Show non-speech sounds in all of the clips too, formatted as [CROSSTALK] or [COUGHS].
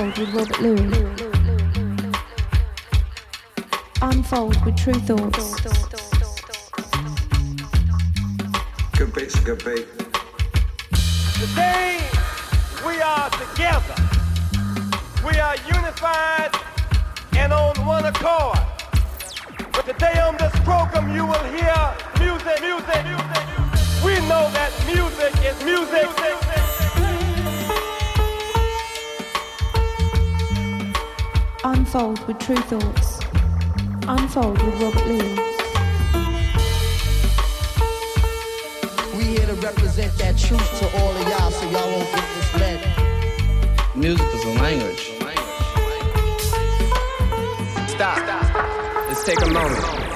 Unfold with Robert Luis. Unfold with Tru Thoughts. Good beats, good beat. Today we are together. We are unified and on one accord. But today on this program you will hear music, music, music. We know that music is music. Unfold with Tru Thoughts. Unfold with Robert Luis. We here to represent that truth to all of y'all so y'all won't get misled. Music is a language. Stop. Let's take a moment.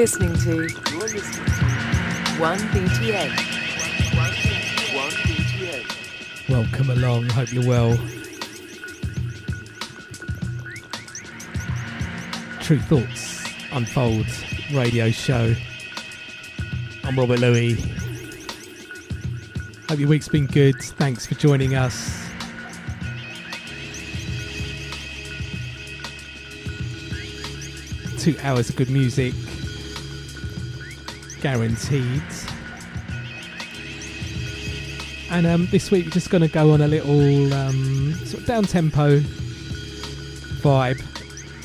Listening to. You're listening to One BTN. One BTN. Welcome along. Hope you're well. Tru Thoughts Unfold radio show. I'm Robert Luis. Hope your week's been good. Thanks for joining us. Two hours of good music guaranteed. And um, this week we're just going to go on a little um, sort of down tempo vibe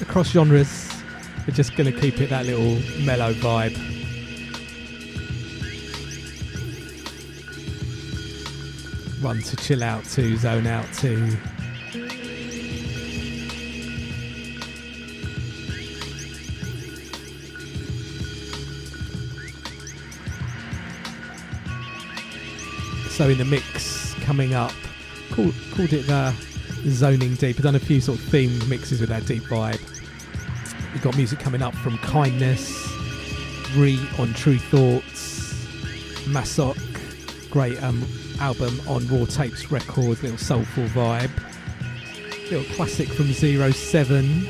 across genres. We're just going to keep it that little mellow vibe. One to chill out to, zone out to. So in the mix coming up, called, called it the zoning deep. I've done a few sort of themed mixes with that deep vibe. We've got music coming up from Kindness, Re on True Thoughts, Masok, great um, album on Raw Tapes Records, little soulful vibe. Little classic from Zero Seven.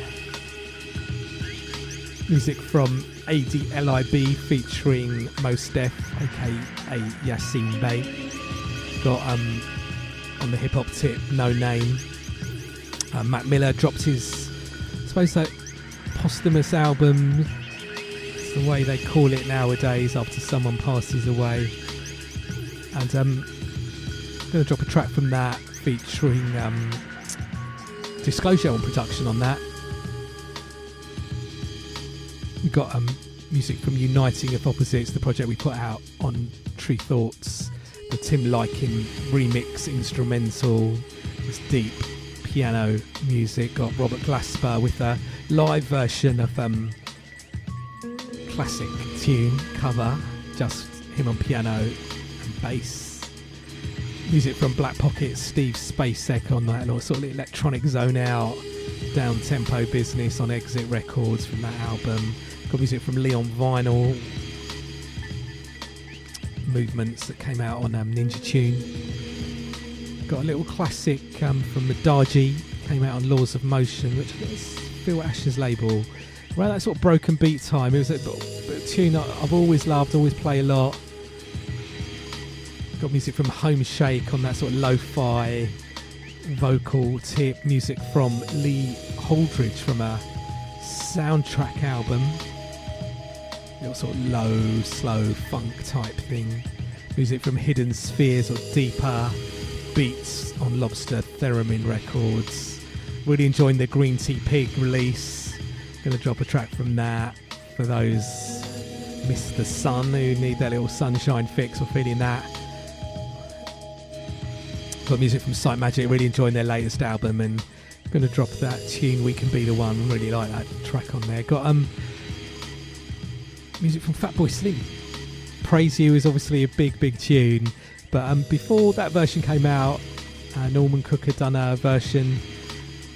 Music from ADLIB featuring Mos Def, aka Yasin Bey got um, on the hip hop tip, no name. Uh, Mac Miller dropped his, I suppose, that posthumous album. It's the way they call it nowadays after someone passes away. And um, I'm to drop a track from that featuring um, Disclosure on production on that. We've got um, music from Uniting of Opposites, the project we put out on Tru Thoughts the Tim Lykin remix instrumental. It's deep piano music. Got Robert Glasper with a live version of um, classic tune cover, just him on piano and bass. Music from Black Pocket, Steve Spacek on that and sort of electronic zone out, down tempo business on Exit Records from that album. Got music from Leon Vynehall, movements that came out on um, Ninja Tune. Got a little classic um, from Madaji, came out on Laws of Motion, which is Phil Asher's label. Around that sort of broken beat time, it was a, a tune I've always loved, always play a lot. Got music from Home Shake on that sort of lo-fi vocal tip. Music from Lee Holdridge from a soundtrack album little sort of low, slow funk type thing. Music from Hidden Spheres or deeper beats on Lobster Theremin Records. Really enjoying the Green Tea Pig release. Gonna drop a track from that for those miss the sun who need that little sunshine fix or feeling that. Got music from Sight Magic, really enjoying their latest album and gonna drop that tune We Can Be the One. Really like that track on there. Got um music from Fatboy Slim. Praise You is obviously a big, big tune, but um, before that version came out, uh, Norman Cook had done a version.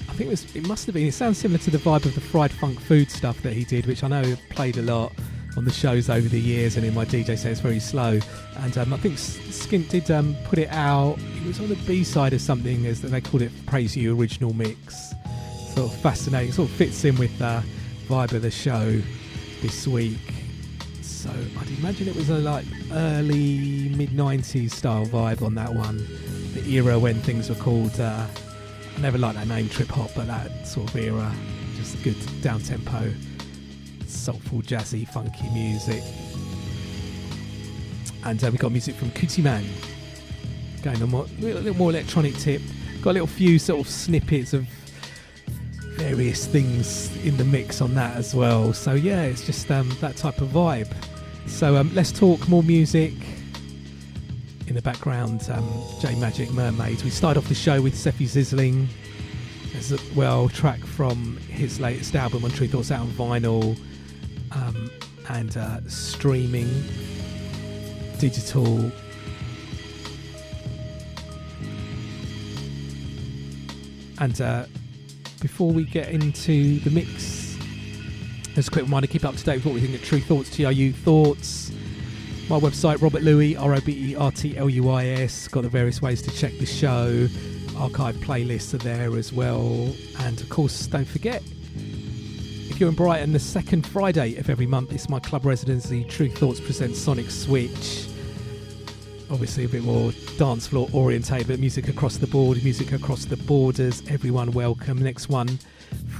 I think it was. It must have been. It sounds similar to the vibe of the fried funk food stuff that he did, which I know have played a lot on the shows over the years and in my DJ set. It's very slow, and um, I think Skint did um, put it out. It was on the B side of something, as they called it, "Praise You" original mix. Sort of fascinating. Sort of fits in with the vibe of the show this week. So I'd imagine it was a like early mid 90s style vibe on that one. The era when things were called, uh, I never liked that name trip hop, but that sort of era. Just good down tempo, soulful, jazzy, funky music. And uh, we got music from Cootie Man. Going on more, a little more electronic tip. Got a little few sort of snippets of various things in the mix on that as well. So yeah, it's just um, that type of vibe. So um, let's talk more music. In the background, um, J Majik Mermaids. We start off the show with Sefi Sizzling. There's a well track from his latest album on Tru Thoughts out on vinyl um, and uh, streaming, digital. And uh, before we get into the mix, Just a quick reminder keep up to date with what we think of Tru Thoughts, TRU Thoughts. My website, Robert Luis, R O B E R T L U I S. Got the various ways to check the show. Archive playlists are there as well. And of course, don't forget, if you're in Brighton, the second Friday of every month is my club residency. Tru Thoughts presents Sonic Switch. Obviously, a bit more dance floor orientated, but music across the board, music across the borders. Everyone welcome. Next one,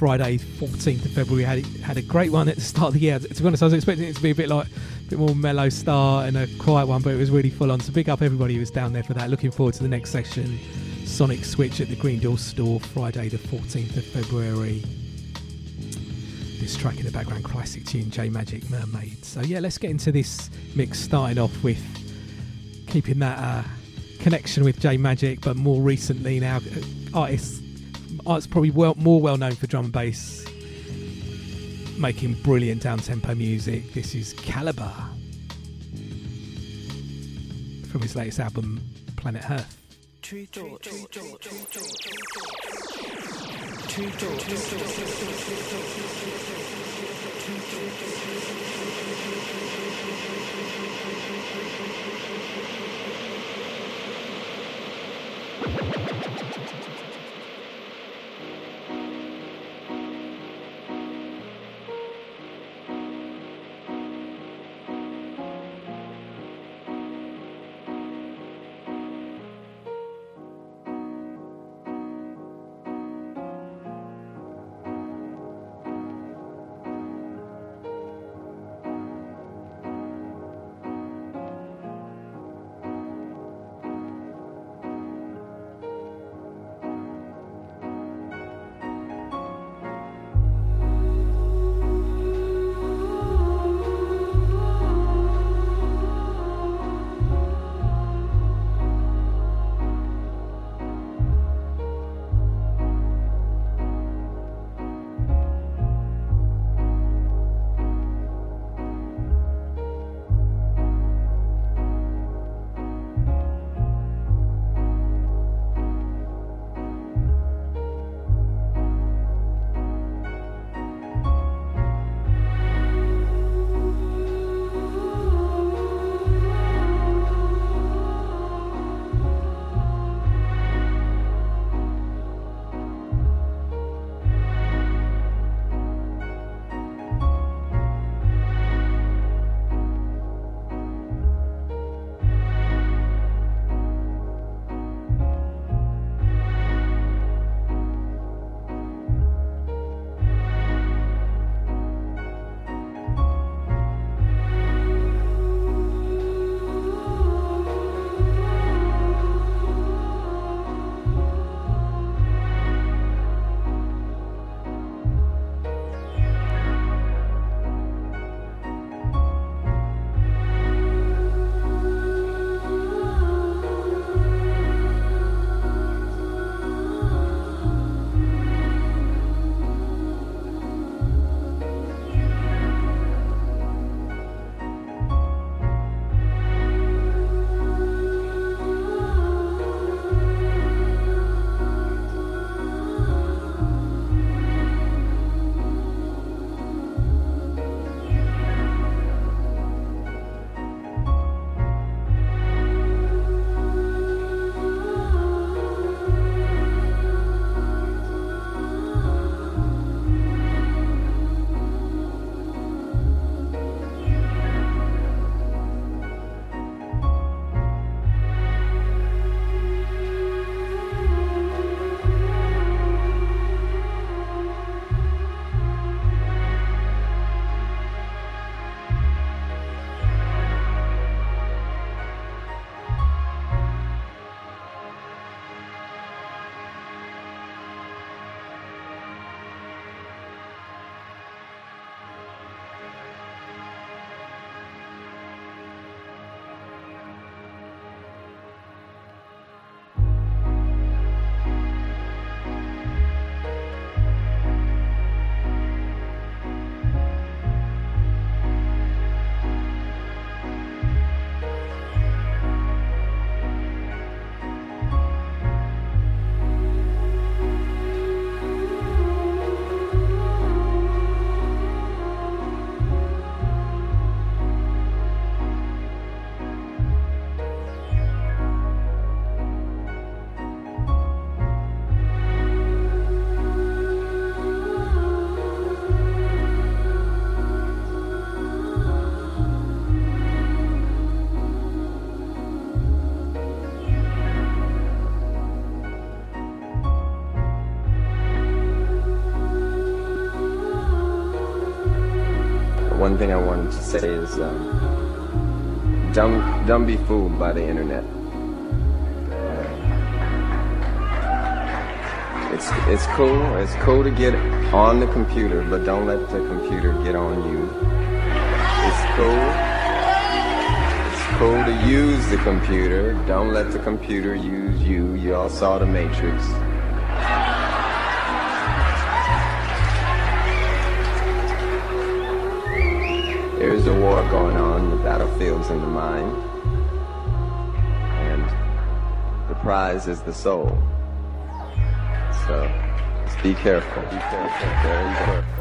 Friday, 14th of February. Had had a great one at the start of the year. To be honest, I was expecting it to be a bit like a bit more mellow start and a quiet one, but it was really full on. So big up everybody who was down there for that. Looking forward to the next session. Sonic Switch at the Green Door store, Friday the 14th of February. This track in the background, classic tune, J Majik Mermaid. So yeah, let's get into this mix. Starting off with keeping that uh, connection with J Majik, but more recently now, uh, artists, artists probably well more well known for drum and bass, making brilliant down tempo music. This is Calibre from his latest album, Planet Earth. Thing I wanted to say is um, don't don't be fooled by the internet. It's it's cool. It's cool to get on the computer, but don't let the computer get on you. It's cool. It's cool to use the computer. Don't let the computer use you. You all saw the Matrix. There is a war going on. The battlefield's in the mind. And the prize is the soul. So just be careful. Be careful. Very careful.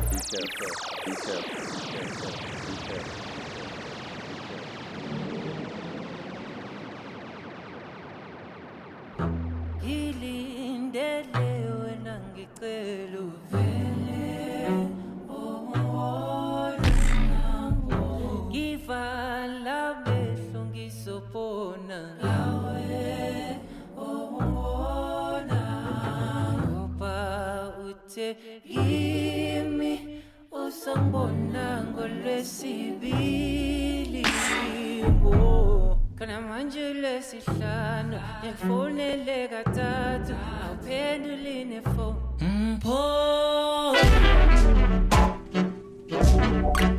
Ngolwesibili oh. khona manje lesihlanu ngifonele kathathu awuphenduli nefoni mpho hmm. mpho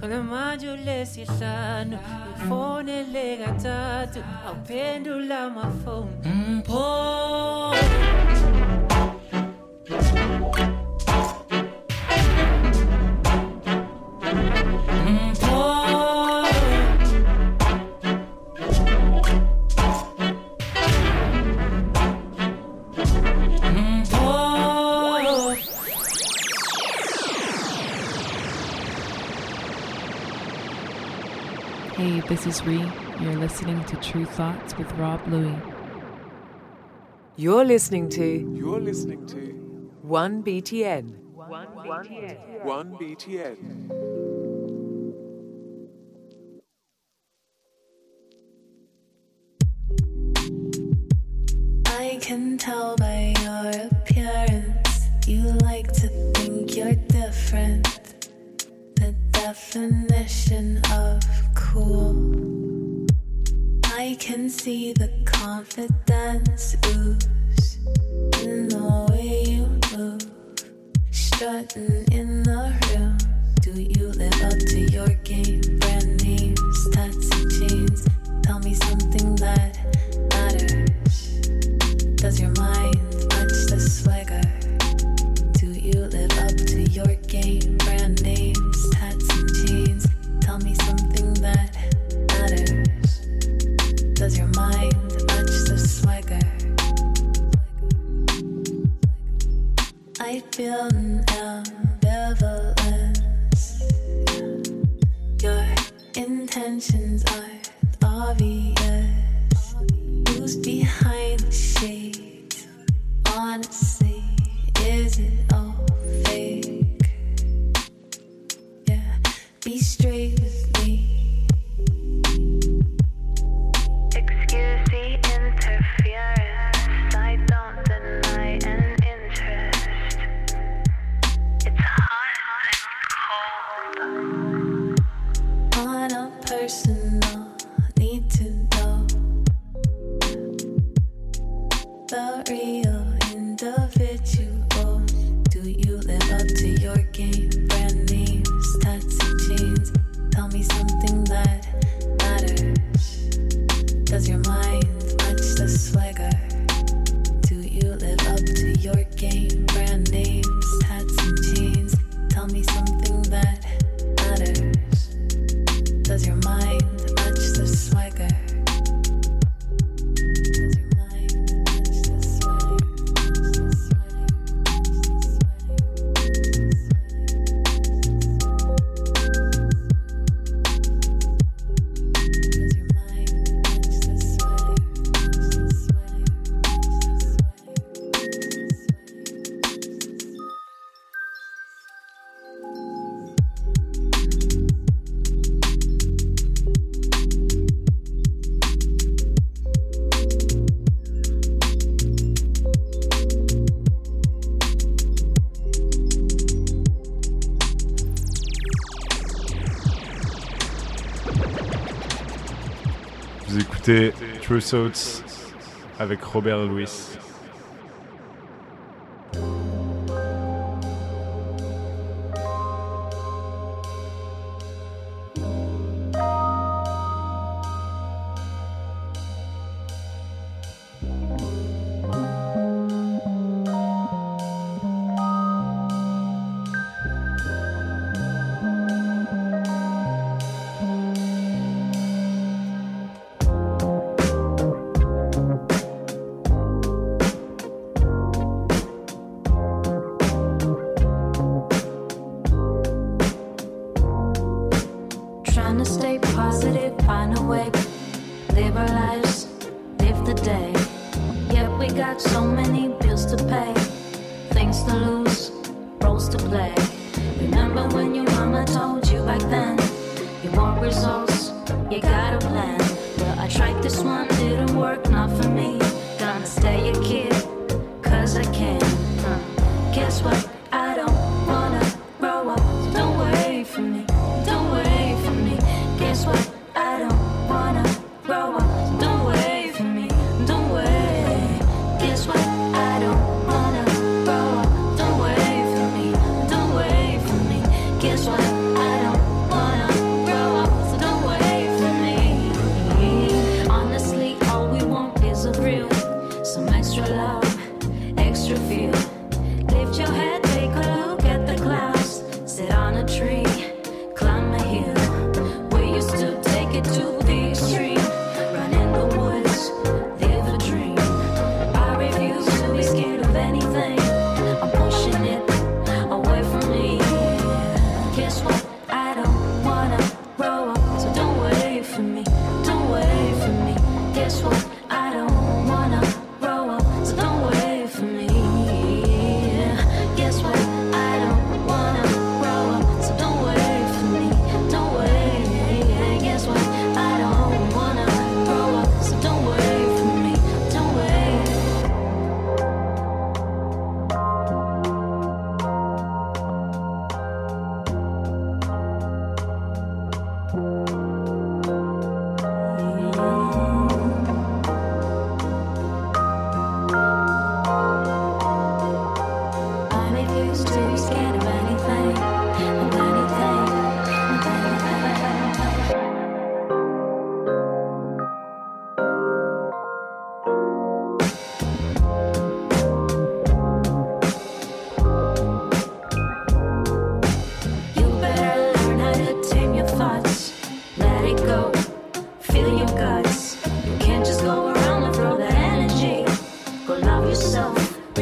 khona manje ulesihlanu ufonele kathathu awuphendula amafoni mpho mpho this is Ree. You're listening to Tru Thoughts with Rob Louie. You're listening to You're listening to 1BTN. 1BTN. I can tell by your appearance you like to think you're different. Definition of cool. I can see the confidence ooze in the way you move. Strutting in the room. Do you live up to your game? Your intentions aren't obvious. Who's behind the shades? Honestly, True avec Robert Louis.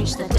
reach the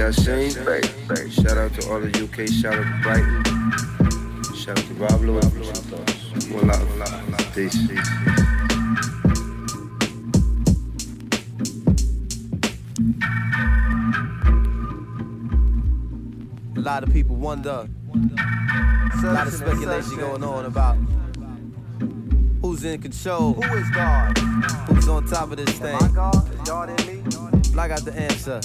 up, y'all? This is Shout out to all the UK, shout out to Brighton. Shout out to Rob Luis. One love, one. Peace. A lot of people wonder. A lot of speculation going on about who's in control. Who is God? Who's on top of this thing? Am God? Is God in me? I got the answer.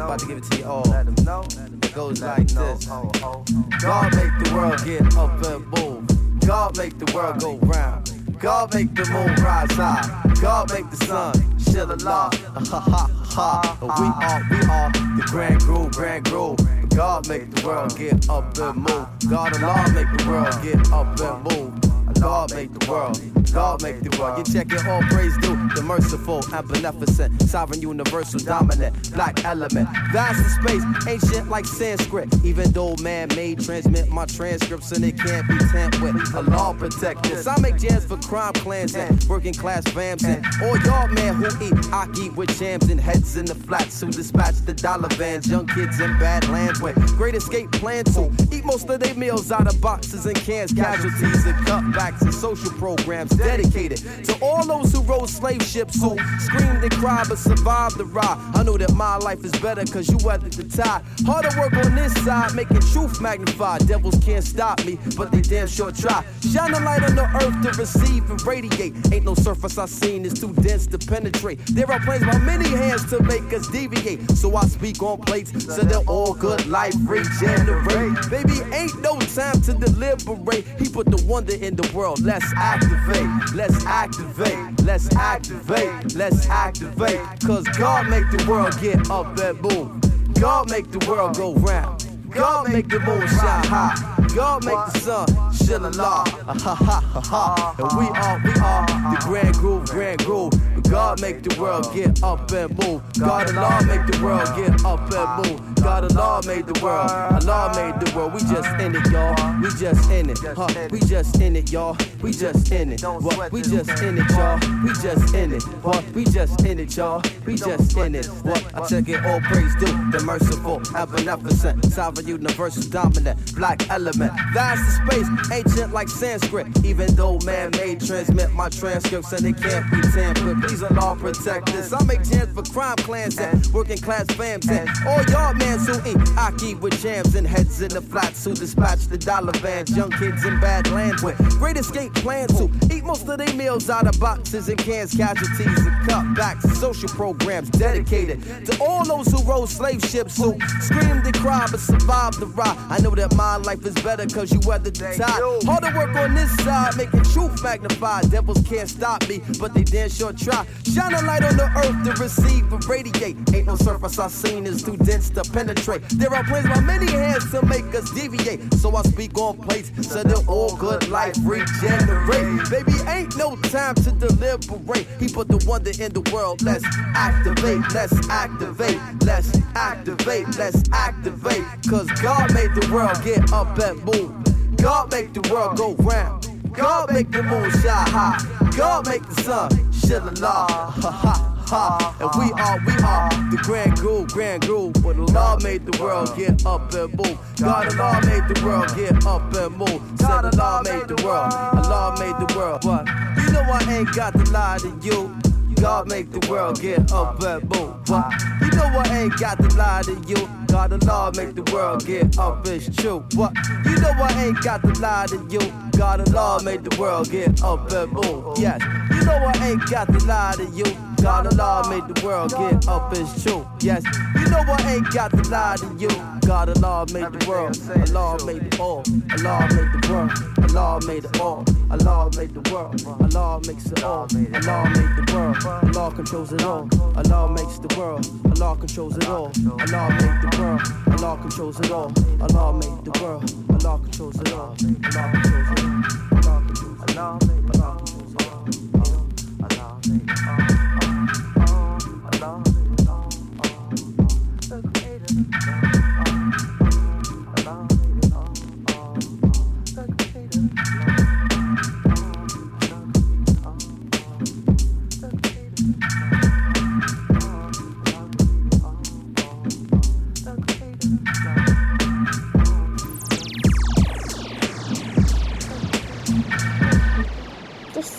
About to give it to you all. Let them know. It goes like this. Oh, oh, oh. God make the world get up and move. God make the world go round. God make the moon rise high. God make the sun chill along. Ha ha ha. We are, we are the grand groove, grand groove. God make the world get up and move. God alone make the world get up and move. God make the world. God make the world. You check it all praise due. The merciful and beneficent, sovereign, universal, dominant, black element. Vast in space, ancient like Sanskrit. Even though man made transmit my transcripts and it can't be tampered with. A law protect this. I make jams for crime clans and working class fams and all y'all man who eat aki with jams and heads in the flats who dispatch the dollar vans. Young kids in bad lands with great escape plans to eat most of their meals out of boxes and cans. Casualties and cutbacks and social programs dedicated to all those who rode slave ships who screamed and cried but survived the ride. I know that my life is better cause you weathered the tide. Harder work on this side, making truth magnified. Devils can't stop me, but they damn sure try. Shine a light on the earth to receive and radiate. Ain't no surface I seen is too dense to penetrate. There are plans by many hands to make us deviate. So I speak on plates, so they're all good life regenerate. Baby, ain't no time to deliberate. He put the wonder in the world, let's activate. Activate, let's activate, let's activate, let's activate. Cause God make the world get up and boom. God make the world go round. God make the moon shine high. God make the sun shine Allah. Ha ha ha ha. And we are, we are the grand groove, grand groove. God make the world get up and move. God Allah make the world get up and move. God Allah made the world. Allah made the world. We just in it, y'all. We just in it. Huh? We just in it, y'all. We just in it. What? We just in it, y'all. We just in it. What? We just in it, y'all. We just in it. What? I take it all praise due. The merciful beneficent. Sovereign universal dominant. Black element. Vast the space. Ancient like Sanskrit. Even though man made transmit my transcripts and they can't be tampered. Please Allah protect us. I make jams for crime clans and working class fams and all y'all mans who eat Aki with jams and heads in the flats who dispatch the dollar vans. Young kids in bad lands with great escape plans who eat most of their meals out of boxes and cans, casualties and cutbacks. Social programs dedicated to all those who rode slave ships who screamed and cried but survived the ride. I know that my life is better cause you weathered the tide. Hard to work on this side, making truth magnified. Devils can't stop me, but they damn sure try. Shine a light on the earth to receive and radiate. Ain't no surface I've seen is too dense to penetrate. There are plans by many hands to make us deviate. So I speak on plates so the all good life regenerate. Baby, ain't no time to deliberate. He put the wonder in the world. Let's activate, let's activate, let's activate, let's activate. Cause God made the world get up and move. God make the world go round. God make the moon shine high. God make the sun shine Allah. Ha ha ha. And we are, we are the grand groove, grand groove. But law made the world get up and move. God Allah made the world get up and move. Said law made the world. the law made the world. But you know I ain't got to lie to you. God make the world get up and move. But you know I ain't got to lie to you. God law make the world get up, it's true. But you know I ain't got to lie to you. God law made the world get up and move. Yes, you know I ain't got to lie to you. God Allah made the world get up, it's true. Yes, you know I ain't got to lie to you. God Allah made the world, Allah made it all. Allah made the world, Allah made it all. Allah made the world, Allah makes it all. Allah made the world, Allah controls it all. Allah makes the world, Allah controls it all. Allah made the world, Allah controls it all. Allah made the world, Allah controls it all. Allah controls it all. Allah controls it all.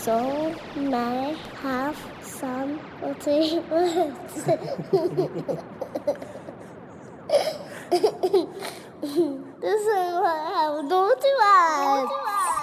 Soul may have some naughty words. the soul may have naughty words.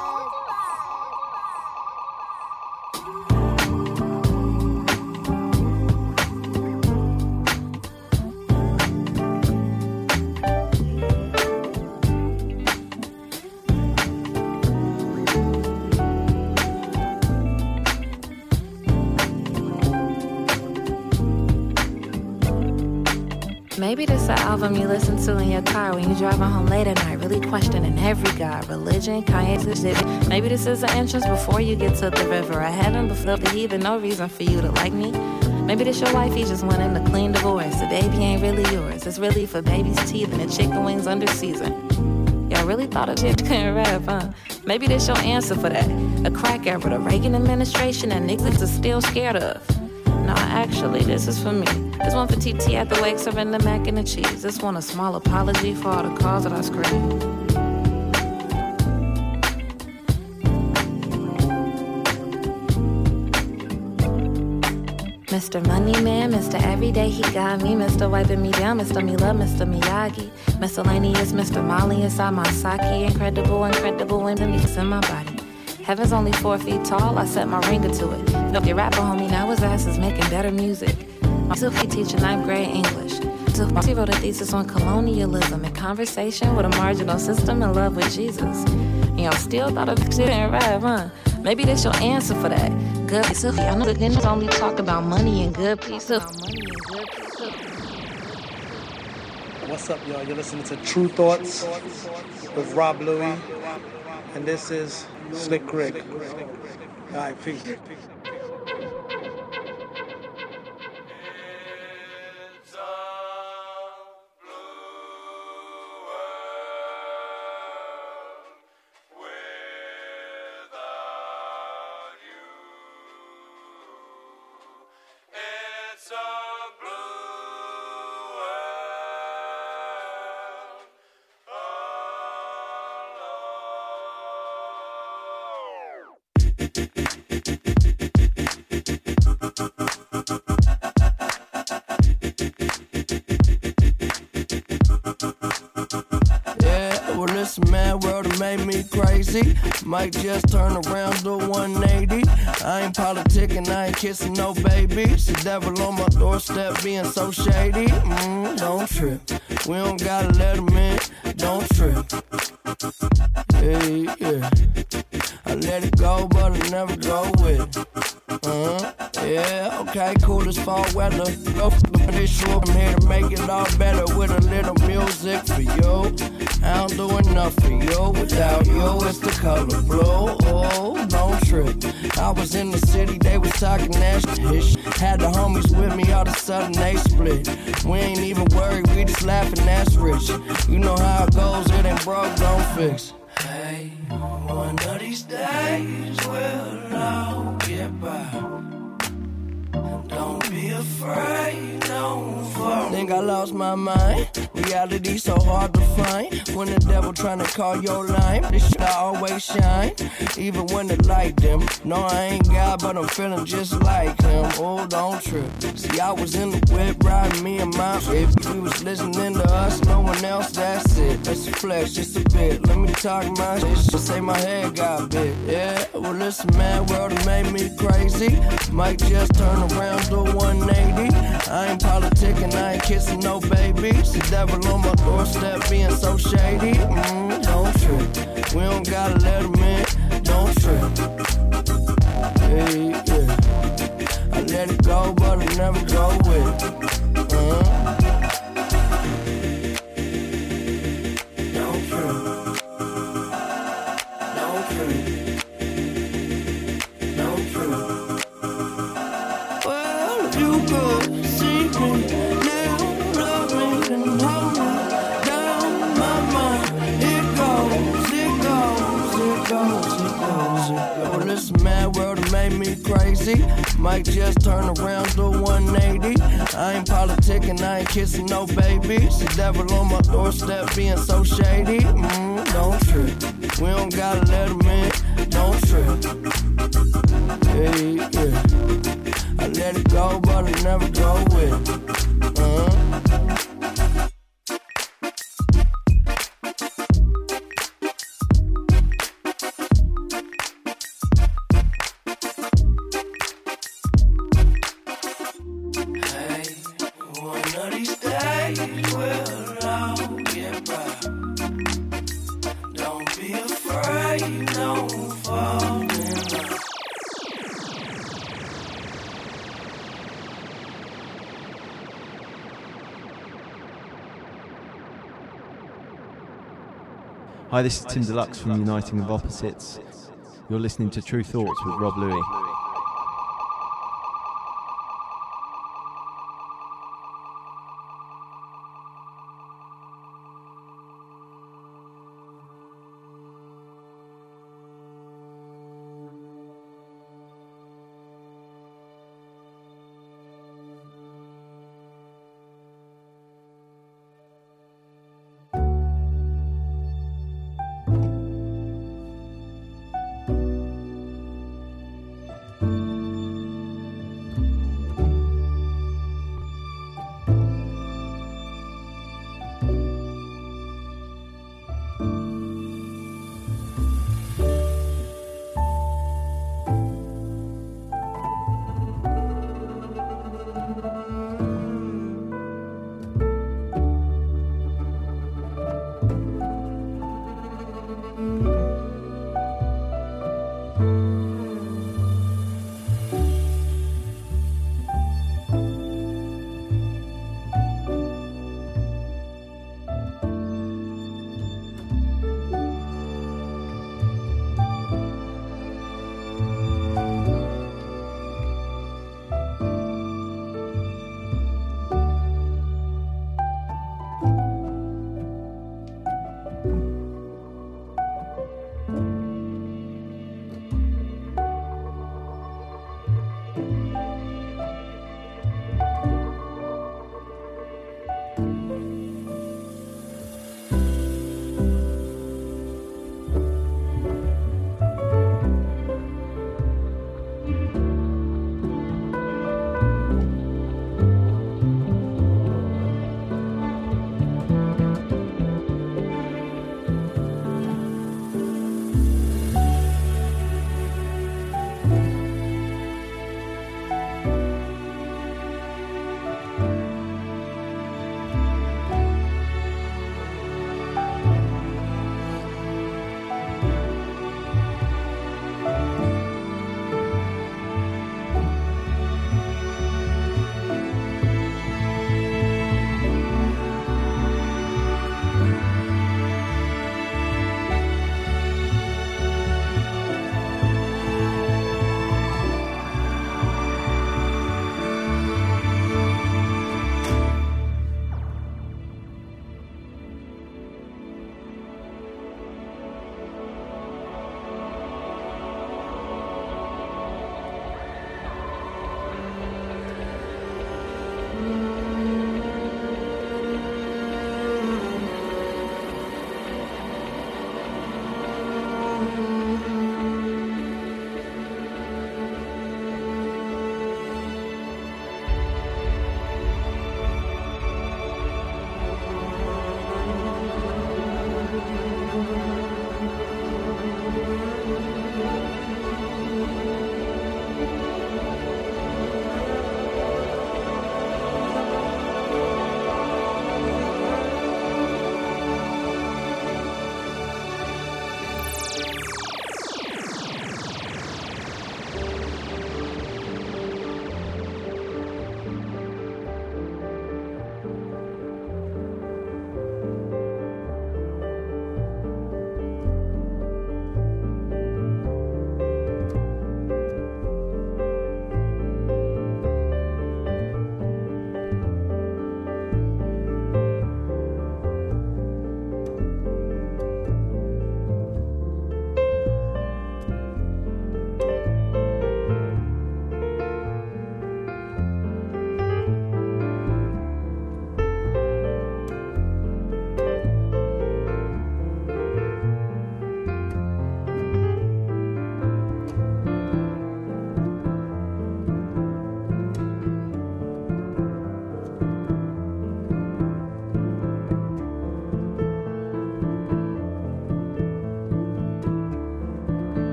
Maybe this an album you listen to in your car when you're driving home late at night, really questioning every god, religion, Kanye's shit. Maybe this is the entrance before you get to the river. A heaven before the heathen, no reason for you to like me. Maybe this your wife, he just wanting a clean divorce. The baby ain't really yours. It's really for baby's teeth and the chicken wings under season. Y'all really thought of it couldn't rap, huh? Maybe this your answer for that. A crack era, the Reagan administration that niggas are still scared of. No, actually, this is for me. This one for TT at the wake serving the mac and the cheese. This one a small apology for all the calls that I screamed. Mr. Money Man, Mr. Everyday, he got me. Mr. Wiping me down, Mr. Me Love, Mr. Miyagi. Miscellaneous, Mr. Molly inside my sake. Incredible, incredible, and in my body. Heaven's only four feet tall, I set my ringer to it. No, your rapper homie, now his ass is making better music. My Sufi teacher ninth grade English. Sufi wrote a thesis on colonialism and conversation with a marginal system in love with Jesus. And y'all still thought of shit and rap, huh? Maybe that's your answer for that. Good of I know the niggas only talk about money and good piece of What's up, y'all? You're listening to Tru Thoughts with Rob Luis, and this is Slick Rick. All right, peace. Might just turn around do 180. I ain't politicking, I ain't kissing no baby. The devil on my doorstep being so shady. Mm, don't trip. We don't gotta let him in. Don't trip. Hey, yeah. I let it go, but I never go with it. Uh-huh. Yeah, okay, cool as fall weather. Go for this show. I'm here to make it all better with a little music for you. I don't do enough for you. Without you, it's the color blue. Oh, don't trip. I was in the city, they was talking that shit. Had the homies with me, all of a sudden they split. We ain't even worried, we just laughing, that's rich. You know how it goes, it ain't broke, don't fix. Hey, one of these days get by. Don't be afraid, don't fall. Think I lost my mind. Reality so hard to find. When the devil trying to call your line, this shit I always shine. Even when the light them. No, I ain't God, but I'm feeling just like him. Oh, don't trip. See, I was in the whip riding me and my if we was listening to us, no one else. That's it. Let's flex just a bit. Let me talk my shit. Just say my head got big. Yeah, well, listen, man, world made me crazy. Might just turn around do 180. I ain't politicking, I ain't kissing no babies. The devil on my doorstep being so shady. Mm, don't trip. We don't gotta let him in. Don't trip. Hey, yeah. I let it go, but I never go with it. Crazy. Might just turn around do 180. I ain't politicking, I ain't kissing no babies. The devil on my doorstep being so shady. Mm, don't trip. We don't gotta let him in. Don't trip. Hey, yeah. I let it go, but I never go with it. Uh-huh. Hi, this is Tim Deluxe from Uniting of Opposites. You're listening to Tru Thoughts with Rob Luis.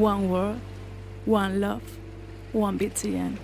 One world, one love, one BTN.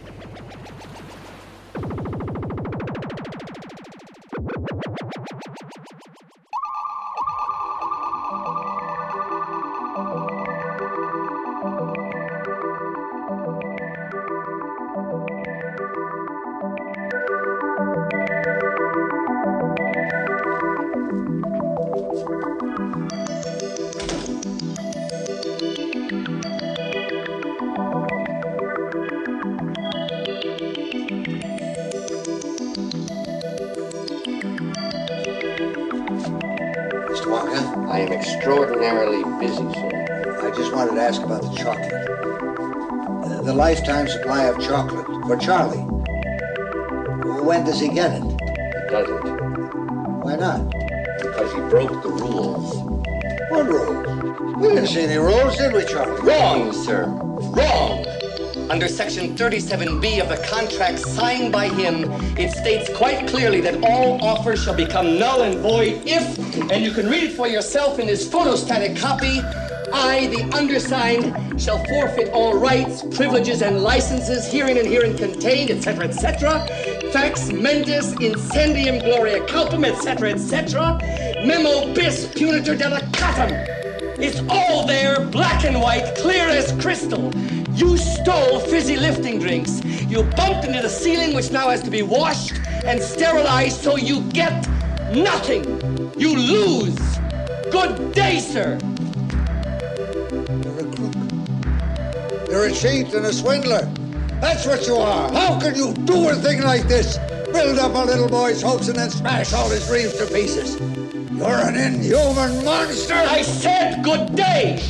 Section 37B of the contract signed by him, it states quite clearly that all offers shall become null and void if, and you can read it for yourself in this photostatic copy, I, the undersigned, shall forfeit all rights, privileges, and licenses herein and herein contained, etc., etc. Fax mentis incendium gloria culpum, etc., etc. Memo bis punitor delicatum. It's all there, black and white, clear as crystal. You stole fizzy lifting drinks. You bumped into the ceiling, which now has to be washed and sterilized, so you get nothing. You lose. Good day, sir. You're a crook. You're a cheat and a swindler. That's what you are. How can you do a thing like this? Build up a little boy's hopes and then smash all his dreams to pieces. You're an inhuman monster. I said good day.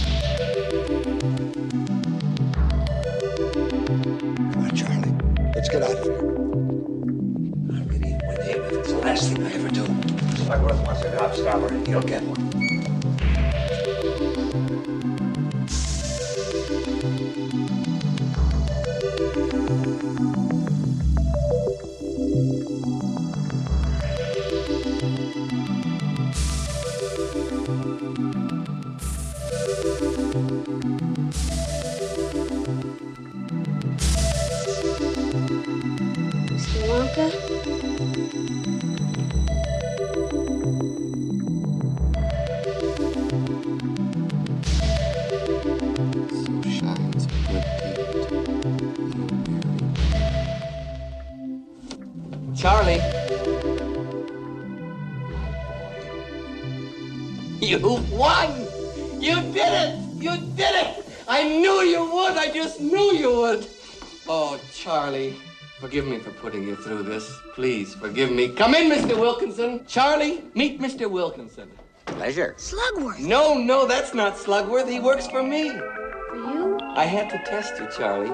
Forgive me for putting you through this. Please forgive me. Come in, Mr. Wilkinson. Charlie, meet Mr. Wilkinson. Pleasure. Slugworth. No, no, that's not Slugworth. He works for me. For you? I had to test you, Charlie,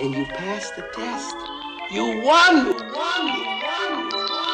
and you passed the test. You won! You won! You won!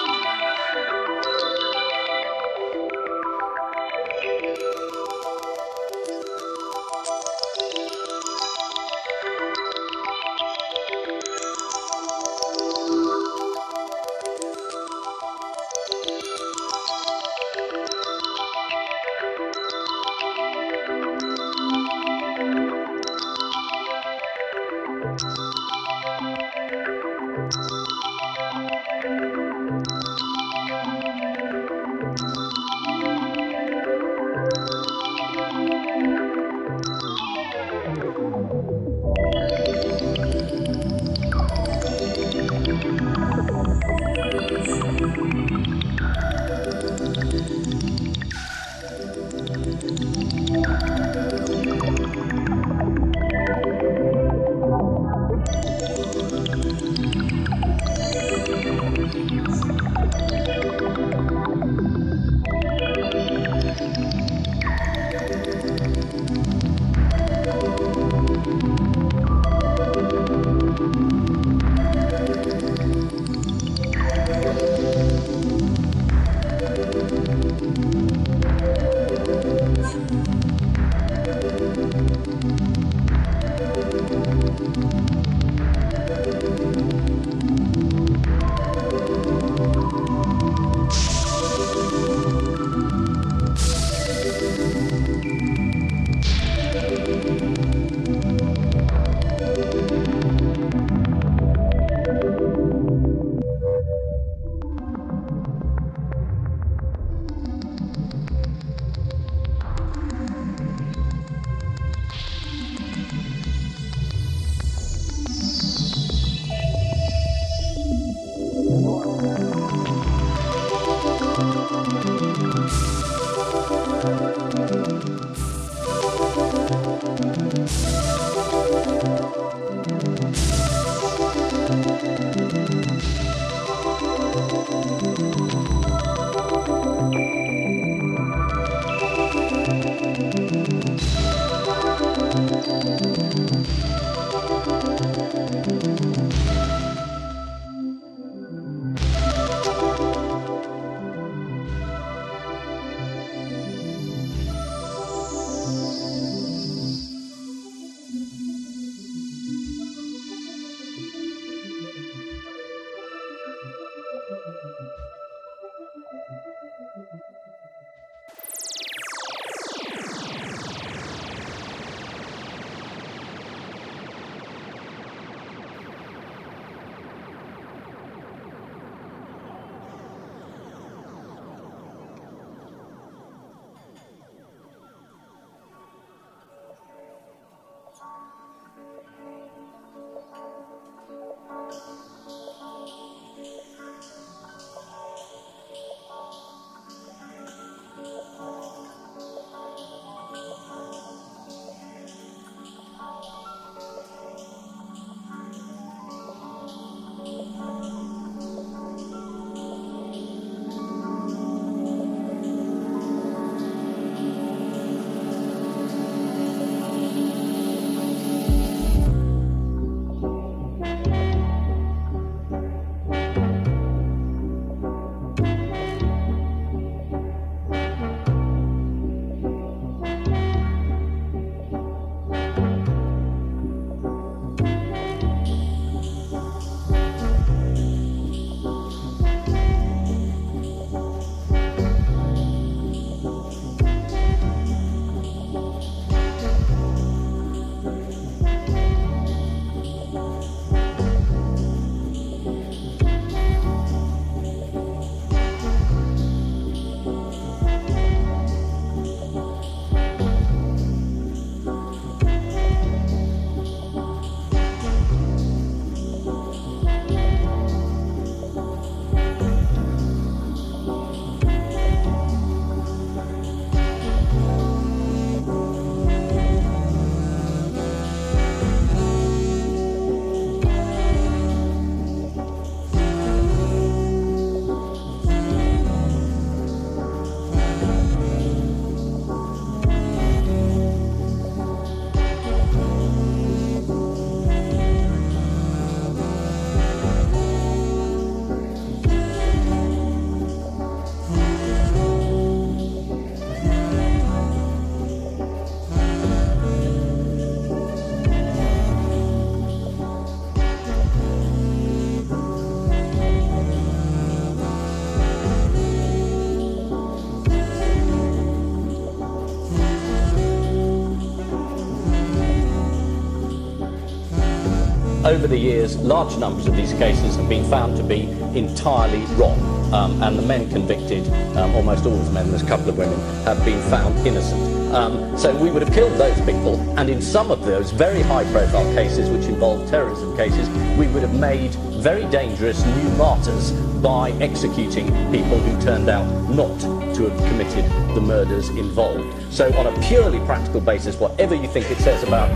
Over the years, large numbers of these cases have been found to be entirely wrong. Um, and the men convicted, um, almost all of the men, there's a couple of women, have been found innocent. Um, so we would have killed those people, and in some of those very high-profile cases, which involve terrorism cases, we would have made very dangerous new martyrs by executing people who turned out not to have committed the murders involved. So on a purely practical basis, whatever you think it says about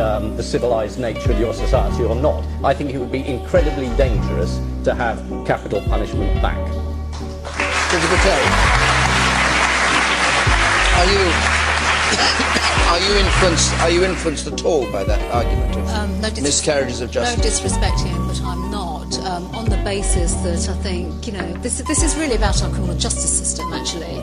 um, the civilized nature of your society or not, I think it would be incredibly dangerous to have capital punishment back. Mr. Patel, are you [COUGHS] are you influenced? Are you influenced at all by that argument of Um, no dis- miscarriages of justice? No disrespect to him, but I'm not. Um, on the basis that I think, you know, this, this is really about our criminal justice system, actually.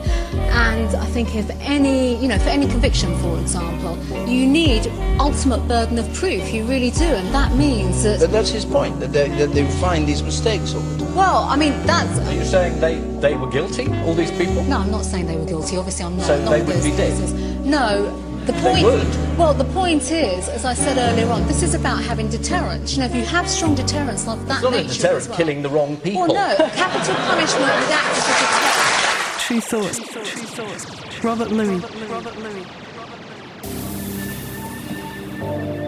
And I think if any, you know, for any conviction, for example, you need ultimate burden of proof. You really do. And that means that. But that's his point, that they, that they find these mistakes all the time. Well, I mean, that's. Are you saying they, they were guilty, all these people? No, I'm not saying they were guilty. Obviously, I'm not. So not they would those be dead? cases. No. The They point, would. well, the point is, as I said earlier on, this is about having deterrence. You know, if you have strong deterrence of that It's not a nature deterrent well, killing the wrong people. Well, no, capital punishment would act as a deterrent. Tru Thoughts. Tru Thoughts. Robert Luis. Robert Luis thank you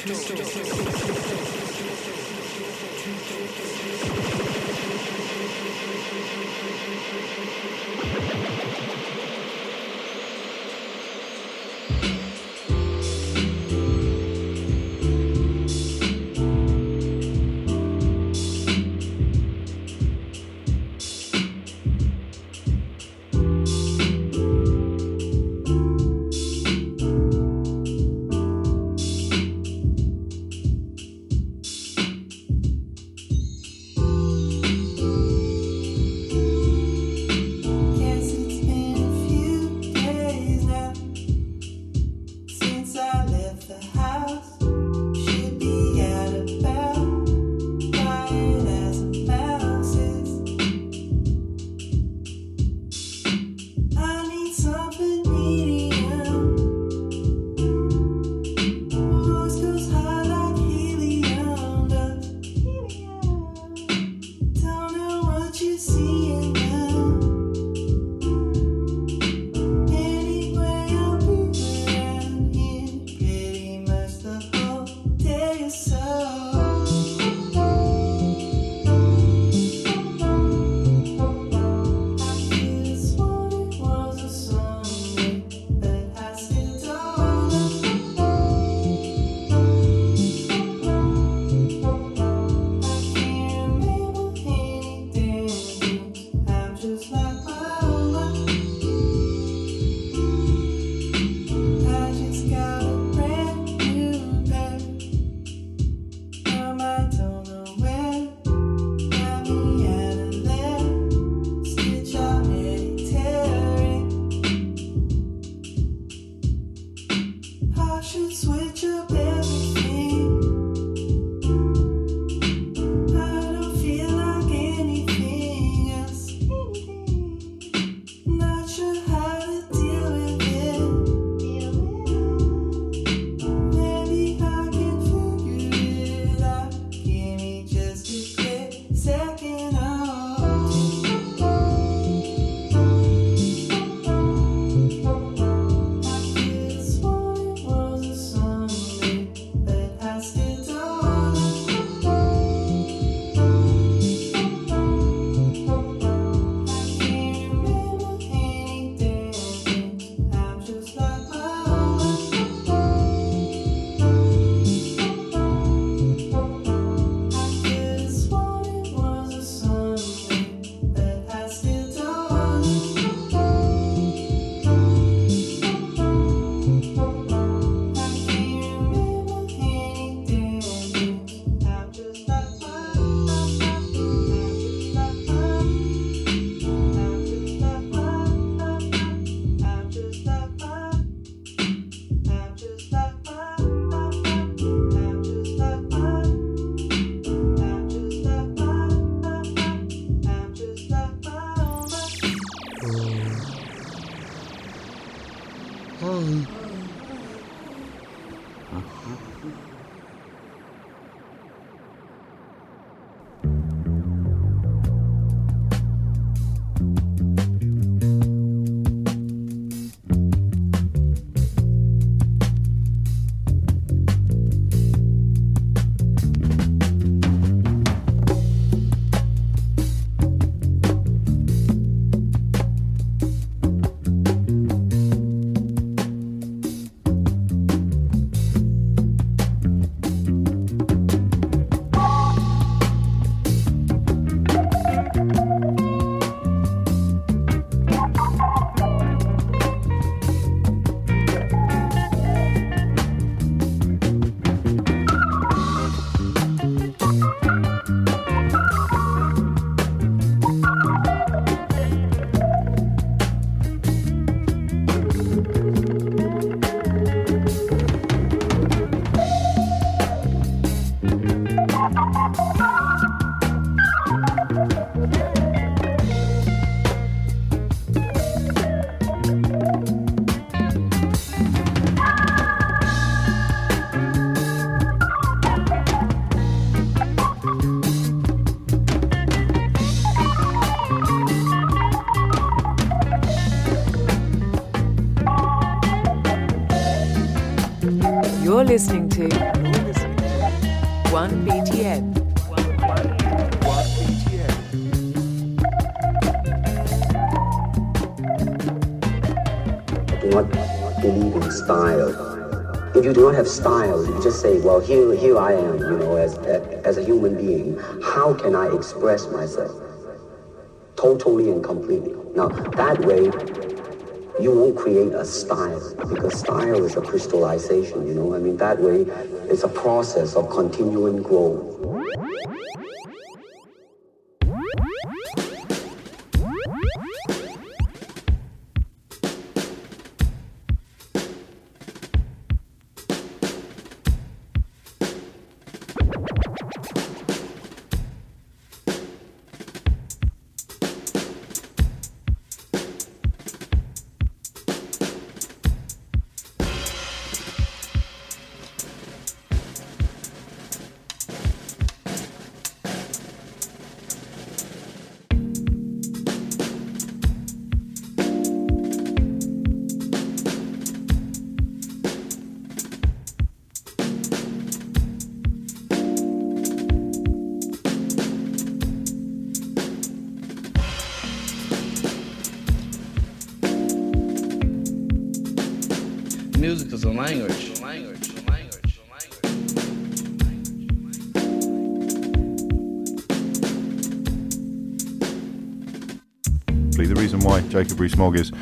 two, two, two, two, two, two, two, two. go. You do not have style, you just say, well, here, here I am, you know, as, as a human being. How can I express myself? Totally and completely. Now, that way, you won't create a style because style is a crystallization, you know. I mean, that way, it's a process of continuing growth. Jacob Rees-Mogg is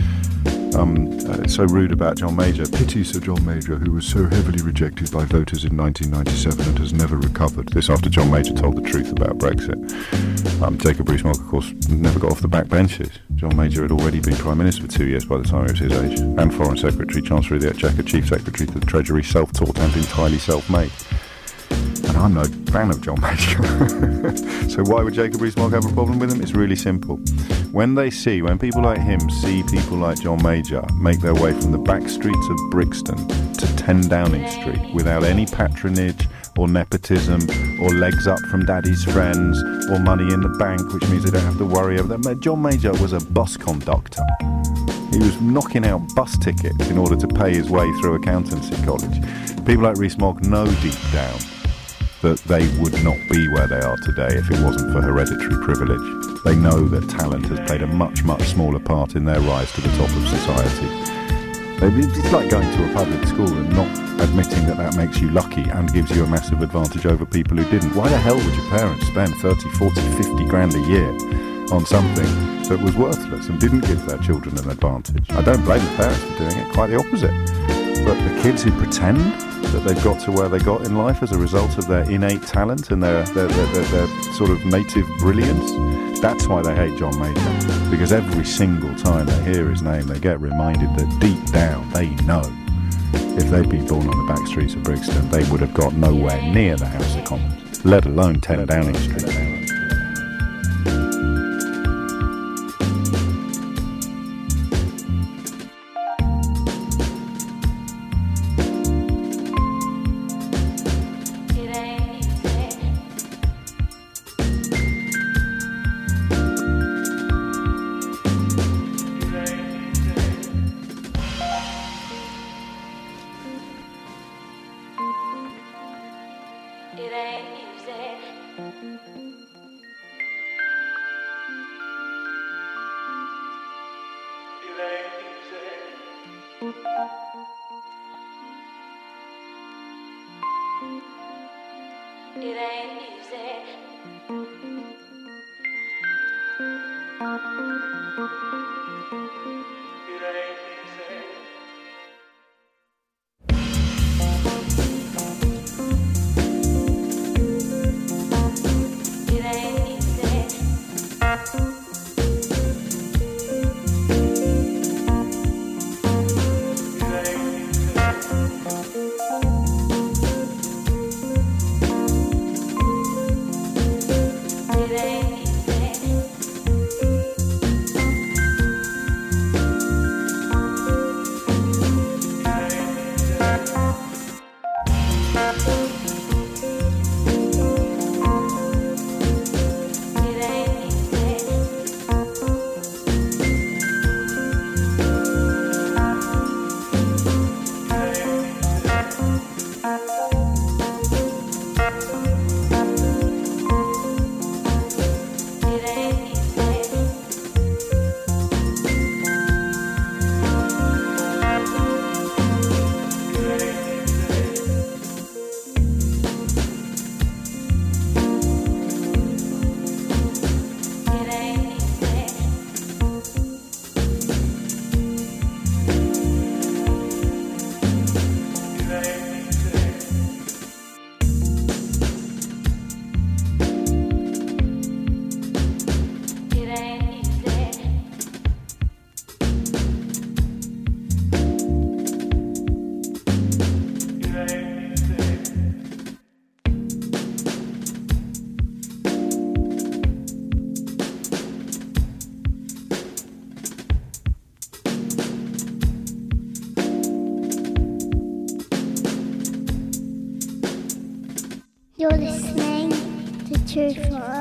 um, uh, so rude about John Major. Pity Sir John Major, who was so heavily rejected by voters in 1997 and has never recovered. This after John Major told the truth about Brexit. Um, Jacob Rees-Mogg, of course, never got off the back benches. John Major had already been Prime Minister for two years by the time he was his age, and Foreign Secretary, Chancellor of the Exchequer, Chief Secretary to the Treasury, self-taught and entirely self-made. And I'm no fan of John Major. [LAUGHS] so why would Jacob Rees-Mogg have a problem with him? It's really simple. When they see, when people like him see people like John Major make their way from the back streets of Brixton to 10 Downing Street without any patronage or nepotism or legs up from daddy's friends or money in the bank, which means they don't have to worry about them. John Major was a bus conductor. He was knocking out bus tickets in order to pay his way through accountancy college. People like Rees-Mogg know deep down that they would not be where they are today if it wasn't for hereditary privilege. They know that talent has played a much, much smaller part in their rise to the top of society. It's like going to a public school and not admitting that that makes you lucky and gives you a massive advantage over people who didn't. Why the hell would your parents spend 30, 40, 50 grand a year on something that was worthless and didn't give their children an advantage? I don't blame the parents for doing it, quite the opposite. But the kids who pretend that they've got to where they got in life as a result of their innate talent and their, their, their, their, their sort of native brilliance, that's why they hate John Major. Because every single time they hear his name, they get reminded that deep down they know if they'd been born on the back streets of Brixton, they would have got nowhere near the House of Commons, let alone 10 Downing Street. Tru Thoughts.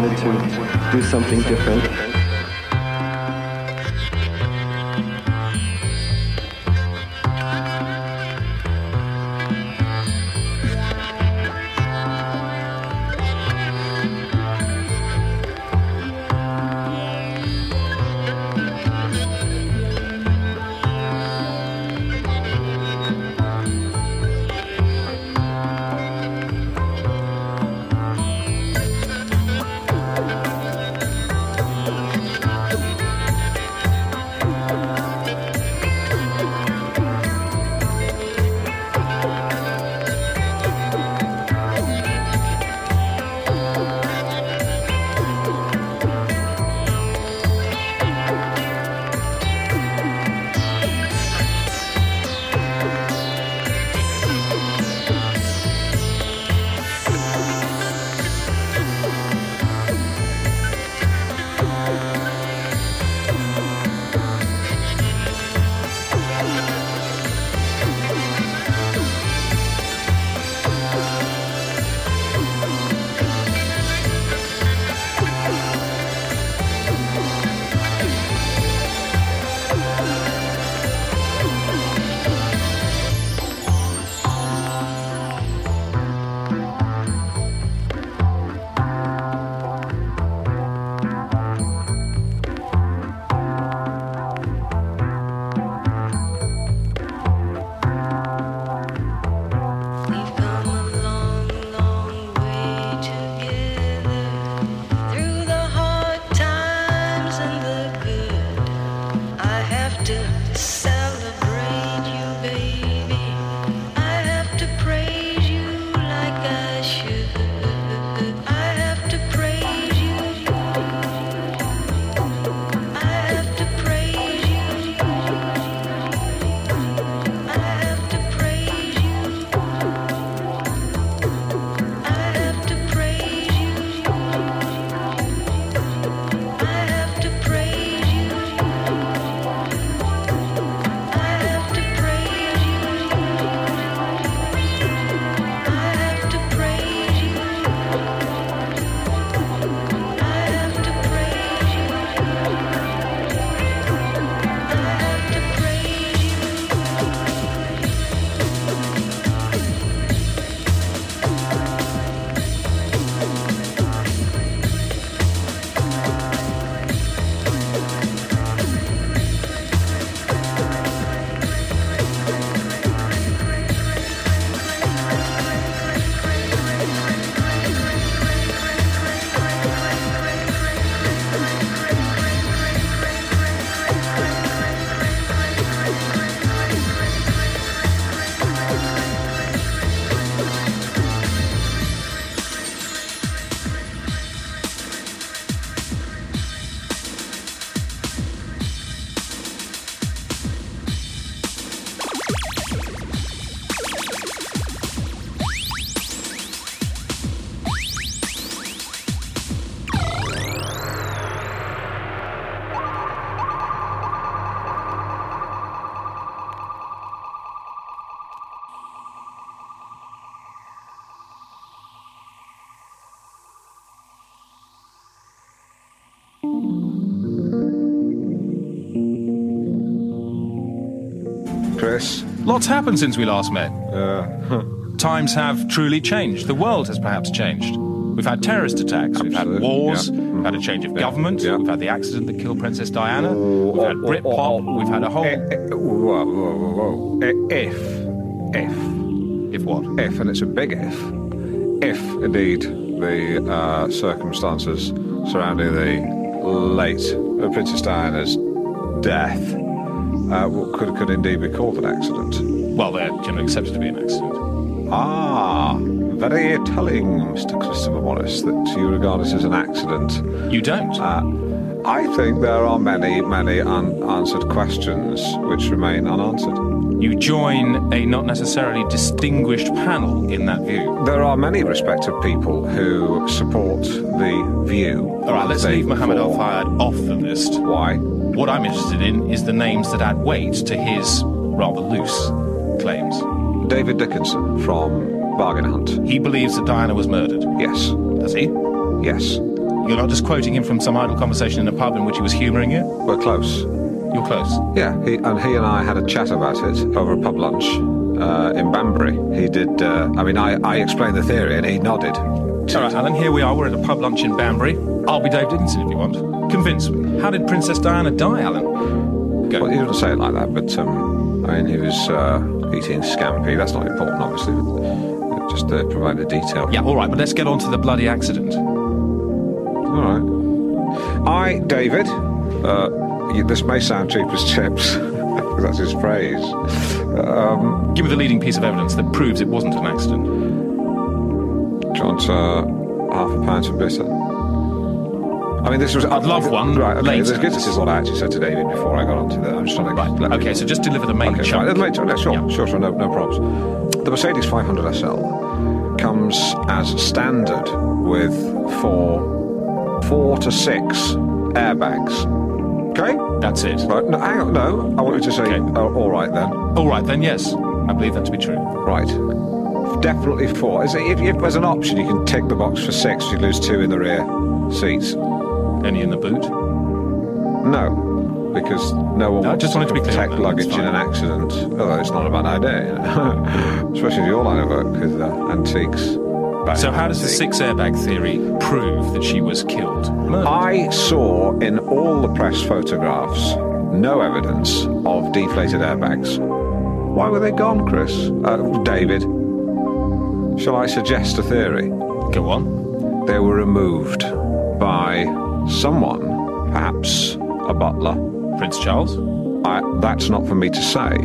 Wanted to do something different. Lots happened since we last met. Uh, Times have truly changed. The world has perhaps changed. We've had terrorist attacks, we've had wars, we've had a change of government, we've had the accident that killed Princess Diana, we've had Britpop, we've had a whole. Whoa, whoa, whoa, whoa. I- If, if. If what? If, and it's a big if. If, indeed, the uh, circumstances surrounding the late Princess Diana's death uh, w- could, could indeed be called an accident. Well, they're generally accepted to be an accident. Ah, very telling, Mr. Christopher Morris, that you regard it as an accident. You don't? Uh, I think there are many, many unanswered questions which remain unanswered. You join a not necessarily distinguished panel in that view. There are many respected people who support the view. All right, let's leave Mohammed Al. Fayed off the list. Why? What I'm interested in is the names that add weight to his rather loose claims. David Dickinson from Bargain Hunt. He believes that Diana was murdered. Yes. Does he? Yes. You're not just quoting him from some idle conversation in a pub in which he was humouring you? We're close. You're close. Yeah, he, and he and I had a chat about it over a pub lunch uh, in Banbury. He did. Uh, I mean, I, I explained the theory, and he nodded. All right, Alan, here we are. We're at a pub lunch in Banbury. I'll be Dave Dickinson if you want. Convince me. How did Princess Diana die, Alan? Go. Well, he didn't say it like that, but um, I mean, he was uh, eating scampi. That's not important, obviously. But just uh, provide the detail. Yeah, all right, but let's get on to the bloody accident. All right. I, David, uh, this may sound cheap as chips. [LAUGHS] That's his phrase. Um, Give me the leading piece of evidence that proves it wasn't an accident. do you want uh, half a pint of bitter? I mean, this was. I'd love one Right, okay. later. This, this is what I actually said to David before I got onto the. I'm just trying to. Right. Okay, so just deliver the main Okay, chunk. right, later, no, sure, sure, sure, no, no problems. The Mercedes 500 SL comes as standard with four, four to six airbags. Okay, that's it. Right, no, hang on, no, I want you to say, oh, all right then. All right, then, yes. I believe that to be true. Right. Definitely four. Is it, if, if there's an option, you can tick the box for six. You lose two in the rear seats. Any in the boot? No, because no one No, I wants just wanted to be protect luggage in an accident. Although it's not a bad idea, [LAUGHS] especially your line of work with uh, antiques. So, how does the six airbag theory prove that she was killed? Murdered? I saw in all the press photographs no evidence of deflated airbags. Why were they gone, Chris? Uh, David, shall I suggest a theory? Go on. They were removed by someone, perhaps a butler. Prince Charles? I, that's not for me to say.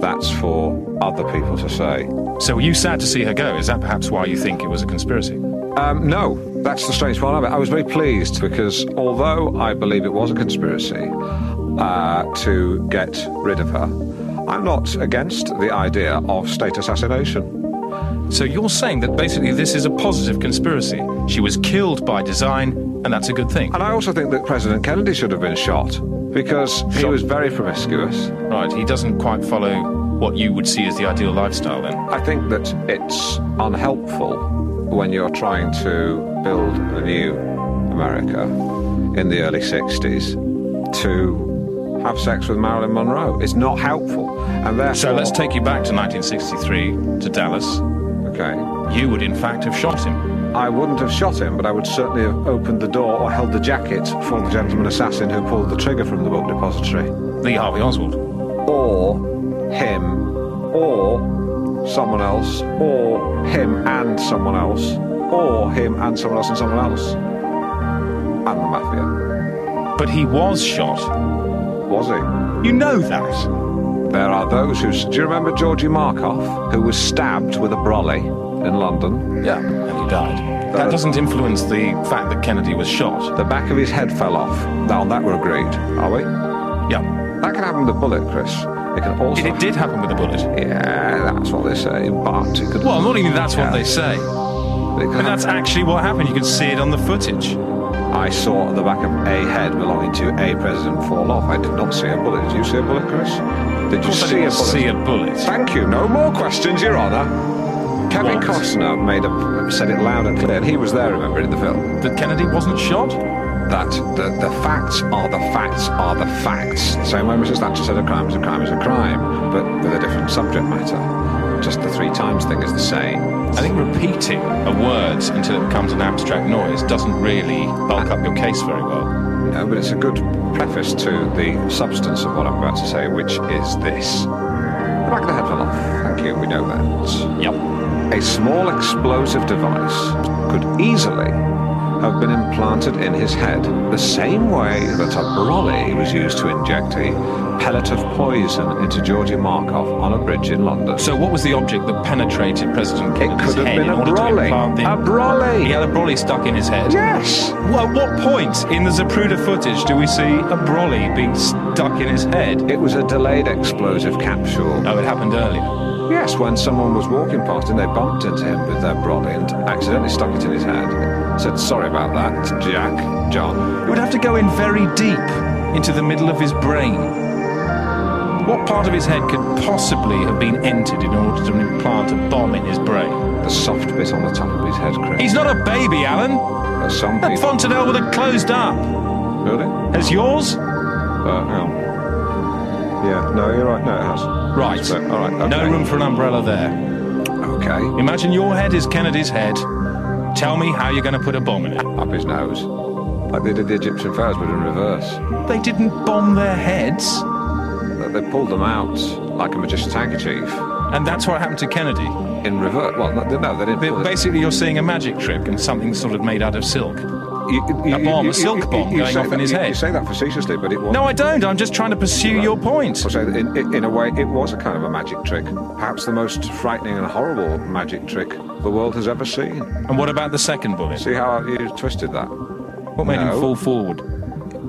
That's for other people to say. So, were you sad to see her go? Is that perhaps why you think it was a conspiracy? Um, no, that's the strange part of it. I was very pleased because although I believe it was a conspiracy uh, to get rid of her, I'm not against the idea of state assassination. So, you're saying that basically this is a positive conspiracy. She was killed by design, and that's a good thing. And I also think that President Kennedy should have been shot because he was very promiscuous. Right, he doesn't quite follow what you would see as the ideal lifestyle then. I think that it's unhelpful when you're trying to build a new America in the early 60s to have sex with Marilyn Monroe. It's not helpful. And therefore. So, let's take you back to 1963 to Dallas. Okay. You would, in fact, have shot him. I wouldn't have shot him, but I would certainly have opened the door or held the jacket for the gentleman assassin who pulled the trigger from the book depository. Lee Harvey Oswald. Or him, or someone else, or him and someone else, or him and someone else and someone else. And the mafia. But he was shot. Was he? You know that. There are those who. Do you remember Georgie Markov, who was stabbed with a brolly in London? Yeah, and he died. That doesn't influence the fact that Kennedy was shot. The back of his head fell off. Now, on that we're agreed, are we? Yeah. That can happen with a bullet, Chris. It can also. It did happen with a bullet. Yeah, that's what they say. But it could. Well, not even that's what they say. But could that's actually what happened. You can see it on the footage. I saw the back of a head belonging to a president fall off. I did not see a bullet. Did you see a bullet, Chris? Did you Of course I see a bullet? see a bullet. Thank you. No more questions, Your Honour. Kevin? Costner made a, said it loud and clear, and he was there, remember, in the film. That Kennedy wasn't shot? that the, the facts are the facts are the facts. Same way Mrs. Thatcher said a crime is a crime is a crime, but with a different subject matter. Just the three times thing is the same. I think repeating a word until it becomes an abstract noise doesn't really bulk up your case very well. No, but it's a good preface to the substance of what I'm about to say, which is this. The back of the head fell off. Thank you, we know that. Yep. A small explosive device could easily have been implanted in his head, the same way that a brolly was used to inject a pellet of poison into Georgy Markov on a bridge in London. So, what was the object that penetrated President It Kennedy's could have head been in a order brolly. to implant the... A brolly. He had a brolly stuck in his head. Yes. Well, at what point in the Zapruder footage do we see a brolly being stuck in his head? It was a delayed explosive capsule. Oh, it happened earlier. Yes, when someone was walking past him, they bumped into him with their brolly and accidentally stuck it in his head. Said, sorry about that, Jack, John. It would have to go in very deep into the middle of his brain. What part of his head could possibly have been entered in order to implant a bomb in his brain? The soft bit on the top of his head, Chris. He's not a baby, Alan. Uh, some That people... fontanelle would have closed up. Really? Has yours? Uh, hang. Yeah, no, you're right. No, it has. Right. So, all right. Okay. No room for an umbrella there. Okay. Imagine your head is Kennedy's head. Tell me how you're going to put a bomb in it. Up his nose. Like they did the Egyptian pharaohs, but in reverse. They didn't bomb their heads. They pulled them out like a magician's handkerchief. And that's what happened to Kennedy. In reverse. Well, no, they didn't. Basically, you're seeing a magic trick and something sort of made out of silk. You, a bomb, a silk bomb you going off in his head. You say that facetiously, but it was. No, I don't. I'm just trying to pursue your point. So in, in, in a way, it was a kind of a magic trick. Perhaps the most frightening and horrible magic trick the world has ever seen. And what about the second bullet? See how you twisted that? What made him fall forward?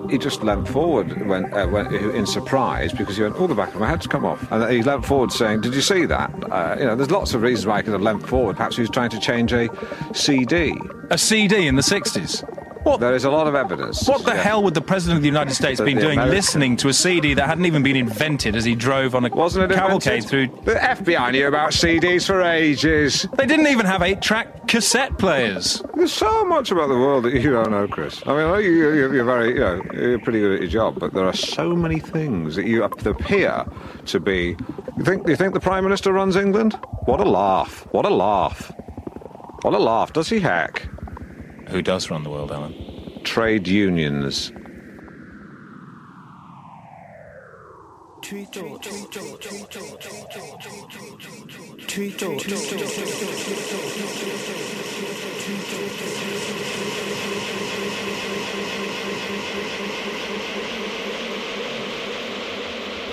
He just leant forward when, uh, when in surprise because he went, "Oh, the back of my head's come off," and he leant forward saying, "Did you see that?" Uh, you know, there's lots of reasons why he could have leant forward. Perhaps he was trying to change a CD. A CD in the 60s? What? There is a lot of evidence. What the Yeah. hell would the President of the United States been doing American- listening to a CD that hadn't even been invented as he drove on a Wasn't it cavalcade invented? through. The FBI knew about CDs for ages. They didn't even have eight track cassette players. There's so much about the world that you don't know, Chris. I mean, you, you- you're very, you know, you're pretty good at your job, but there are so many things that you appear to be. You think? You think the Prime Minister runs England? What a laugh! What a laugh! What a laugh! Does he hack? Who does run the world, Alan? Trade unions.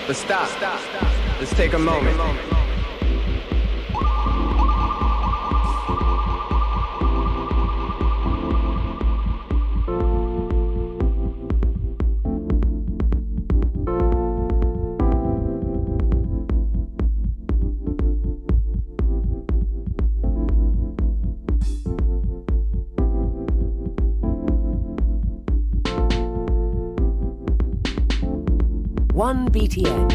But stop. Let's take a moment. BTN,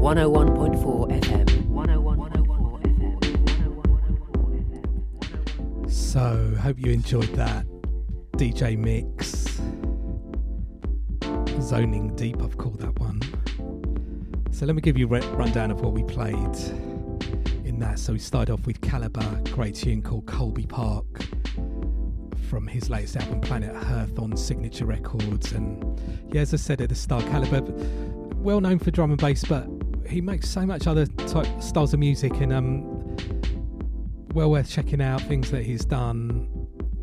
101.4 FM. 101.4 So, hope you enjoyed that DJ mix. Zoning Deep, I've called that one. So, let me give you a rundown of what we played in that. So, we started off with Calibre, great tune called Colby Park from his latest album, Planet Earth, on Signature Records. And yeah, as I said at the start, Calibre, well known for drum and bass, but he makes so much other type styles of music and um, well worth checking out things that he's done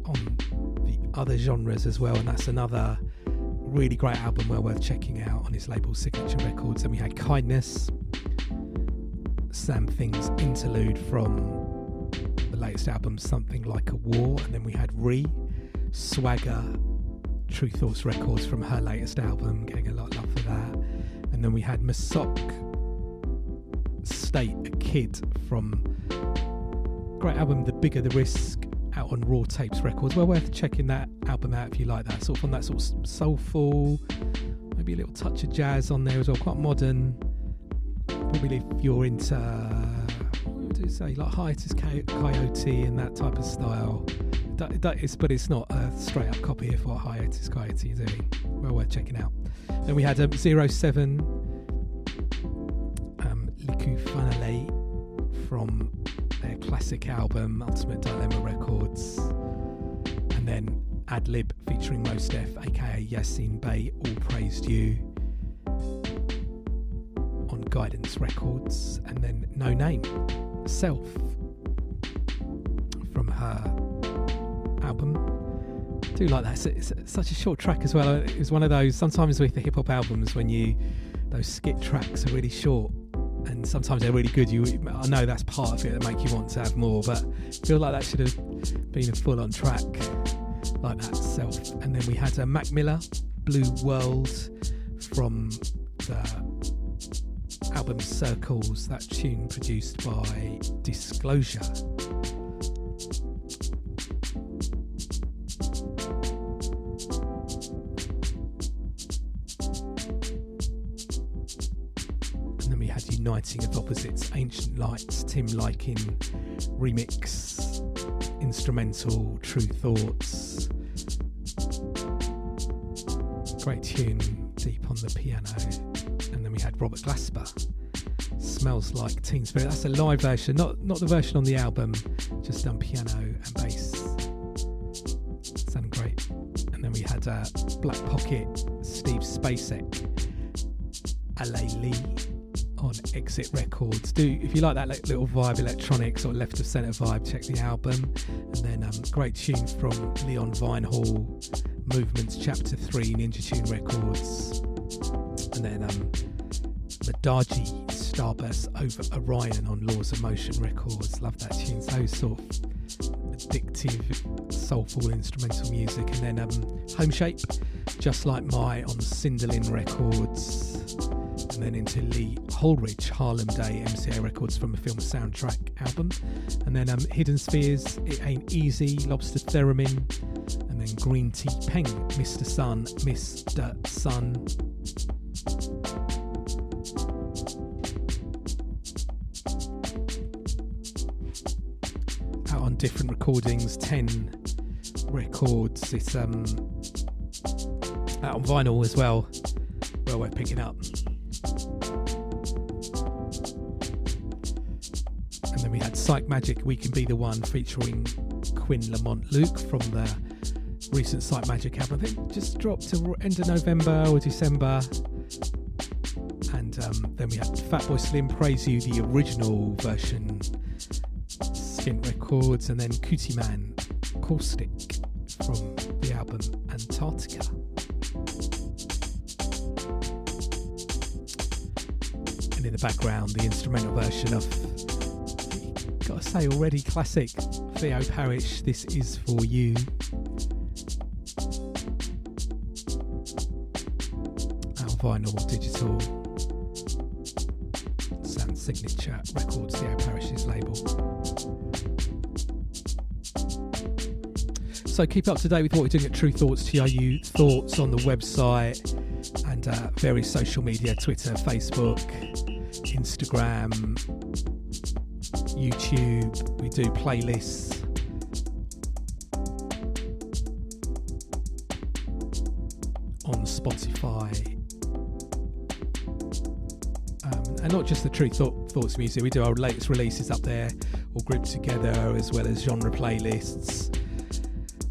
on the other genres as well and that's another really great album well worth checking out on his label signature records. And we had kindness Samthing's interlude from the latest album something like a war and then we had re swagger Tru Thoughts records from her latest album getting a lot of love for that and then we had masok state a kid from great album, The Bigger the Risk, out on Raw Tapes Records. Well worth checking that album out if you like that. Sort of on that sort of soulful, maybe a little touch of jazz on there as well, quite modern. Probably if you're into, what would you say, like Hiatus Kaiyote and that type of style. That, that is, but it's not a straight up copy of what Hiatus Kaiyote is doing. Well worth checking out. Then we had um, Zero Seven, um, Likufanele from their classic album Ultimate Dilemma Records, and then Adlib featuring Mos Def, aka Yasin Bey, All Praised You on Guidance Records, and then Noname, Self from her album. I do like that. It's, it's such a short track as well. Uh, it was one of those sometimes with the hip hop albums when you those skit tracks are really short and sometimes they're really good. You, I know that's part of it that make you want to have more, but I feel like that should have been a full on track like that self. And then we had a Mac Miller, Blue World from the album Circles, that tune produced by Disclosure. Uniting of Opposites, Ancient Lights, Tim Liking remix, instrumental, Tru Thoughts. Great tune, deep on the piano. And then we had Robert Glasper, Smells Like Teen Spirit. That's a live version, not not the version on the album, just done piano and bass. Sounded great. And then we had uh, Black Pocket, Steve Spacek, LA Lee on Exit Records. Do if you like that little vibe, electronic sort of left of centre vibe, check the album. And then um, great tune from Leon Vynehall, Movements Chapter Three, Ninja Tune Records. And then um, Madaji Starburst over Orion on Laws of Motion Records. Love that tune. So sort of addictive, soulful instrumental music. And then um, Homeshake, Just Like My on Sinderlyn Records. And then into Lee Holdridge, Harlem Day, MCA Records from a film soundtrack album. And then um, Hidden Spheres, It Ain't Easy, Lobster Theremin. And then Greentea Peng, Mr. Sun, Mr. Sun. Out on different recordings, 10 records. It's um out on vinyl as well. Well worth picking up. Psychemagik, We Can Be the One, featuring Quinn Lamont Luke from the recent Psychemagik album. I think just dropped to end of November or December. And um, then we had Fatboy Slim Praise You, the original version, Skint Records, and then Cootie Man Caustic from the album Antarctica. And in the background, the instrumental version of, gotta say, already classic Theo Parrish, This Is For You. Out vinyl, digital, Sound Signature Records, Theo Parrish's label. So keep up to date with what we're doing at Tru Thoughts, TRU Thoughts on the website and uh, various social media Twitter, Facebook, Instagram, YouTube. We do playlists. On Spotify, um, and not just the Tru Thought, Thoughts music. We do our latest releases up there, all grouped together, as well as genre playlists.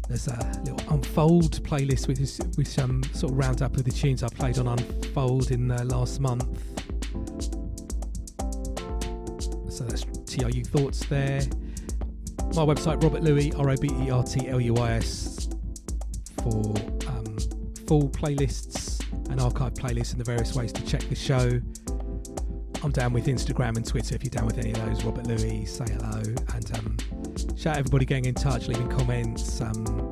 There's a little Unfold playlist with with some sort of roundup of the tunes I played on Unfold in the last month. TRU Thoughts there. My website, Robert Luis, R O B E R T L U I S, for um, full playlists and archive playlists and the various ways to check the show. I'm down with Instagram and Twitter if you're down with any of those. Robert Luis, say hello. And um, shout out everybody getting in touch, leaving comments. Um,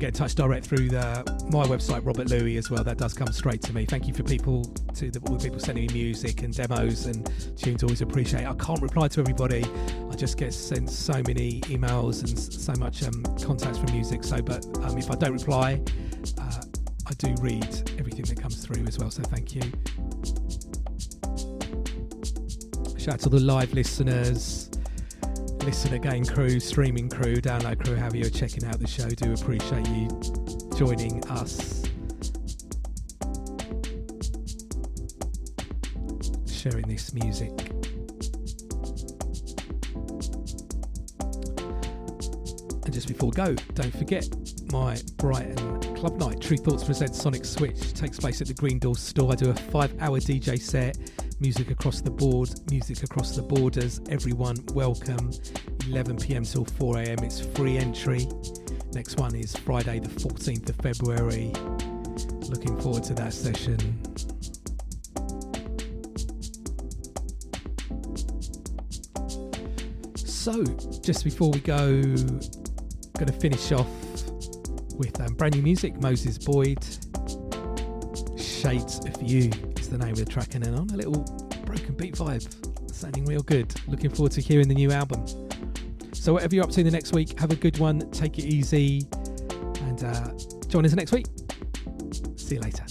get in touch direct through the, my website, Robert Luis, as well. That does come straight to me. Thank you for people to the, all the people sending me music and demos and tunes. Always appreciate. I can't reply to everybody. I just get sent so many emails and so much um, contacts from music. So, but um, if I don't reply, uh, I do read everything that comes through as well. So, thank you. Shout out to the live listeners listen again crew, streaming crew, download crew, however you're checking out the show. Do appreciate you joining us. Sharing this music. And just before we go, don't forget my Brighton Club Night. Tru Thoughts presents Sonic Switch. Takes place at the Green Door store. I do a five hour DJ set. Music across the board, music across the borders. Everyone welcome. 11 pm till 4 am. It's free entry. Next one is Friday, the 14th of February. Looking forward to that session. So, just before we go, going to finish off with um, brand new music. Moses Boyd, Shades of You the name of the track, and then on a little broken beat vibe, sounding real good. Looking forward to hearing the new album. So, whatever you're up to in the next week, have a good one, take it easy, and uh, join us next week. See you later.